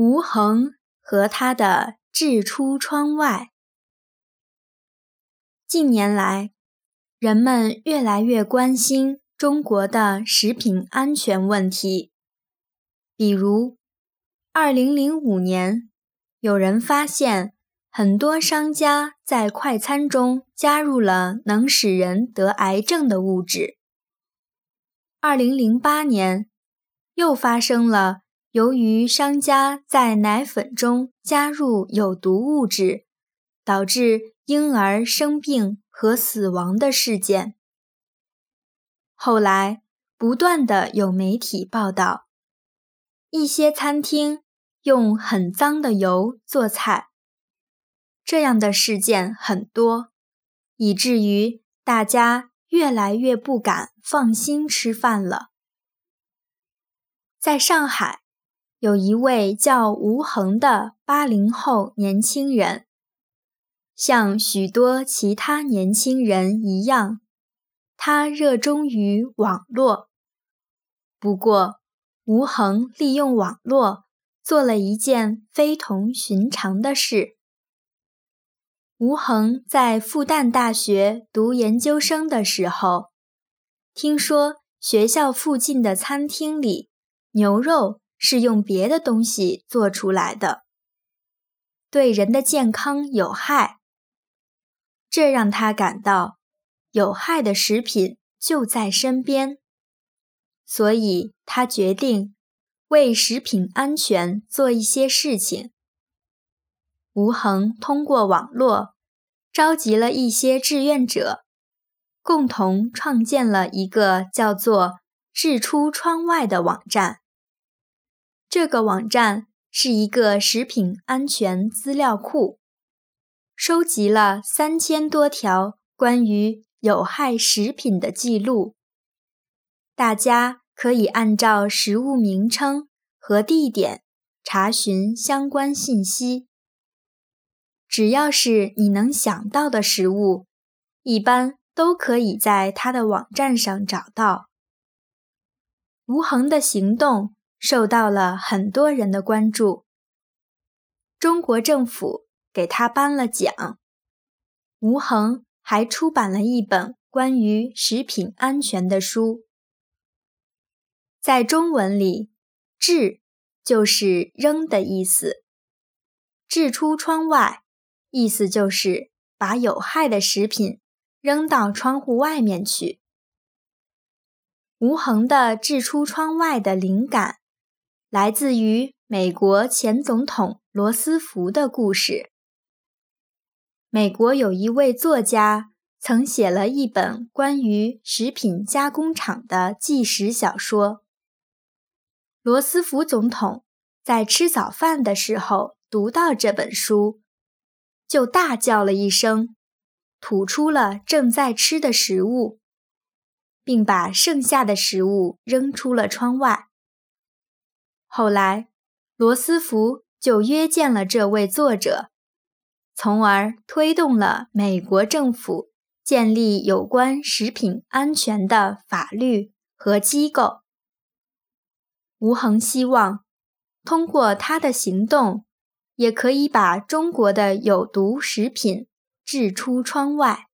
吴恒和他的掷出窗外。近年来，人们越来越关心中国的食品安全问题。比如，2005年，有人发现很多商家在快餐中加入了能使人得癌症的物质。2008年，又发生了。由于商家在奶粉中加入有毒物质，导致婴儿生病和死亡的事件。后来，不断的有媒体报道，一些餐厅用很脏的油做菜。这样的事件很多，以至于大家越来越不敢放心吃饭了。在上海。有一位叫吴恒的八零后年轻人，像许多其他年轻人一样，他热衷于网络。不过，吴恒利用网络做了一件非同寻常的事。吴恒在复旦大学读研究生的时候，听说学校附近的餐厅里牛肉。是用别的东西做出来的，对人的健康有害。这让他感到有害的食品就在身边，所以他决定为食品安全做一些事情。吴恒通过网络召集了一些志愿者，共同创建了一个叫做“掷出窗外”的网站。这个网站是一个食品安全资料库，收集了三千多条关于有害食品的记录。大家可以按照食物名称和地点查询相关信息。只要是你能想到的食物，一般都可以在他的网站上找到。无恒的行动。受到了很多人的关注。中国政府给他颁了奖。吴恒还出版了一本关于食品安全的书。在中文里，“掷”就是扔的意思，“掷出窗外”意思就是把有害的食品扔到窗户外面去。吴恒的“掷出窗外”的灵感。来自于美国前总统罗斯福的故事。美国有一位作家曾写了一本关于食品加工厂的纪实小说。罗斯福总统在吃早饭的时候读到这本书，就大叫了一声，吐出了正在吃的食物，并把剩下的食物扔出了窗外。后来，罗斯福就约见了这位作者，从而推动了美国政府建立有关食品安全的法律和机构。吴恒希望通过他的行动，也可以把中国的有毒食品掷出窗外。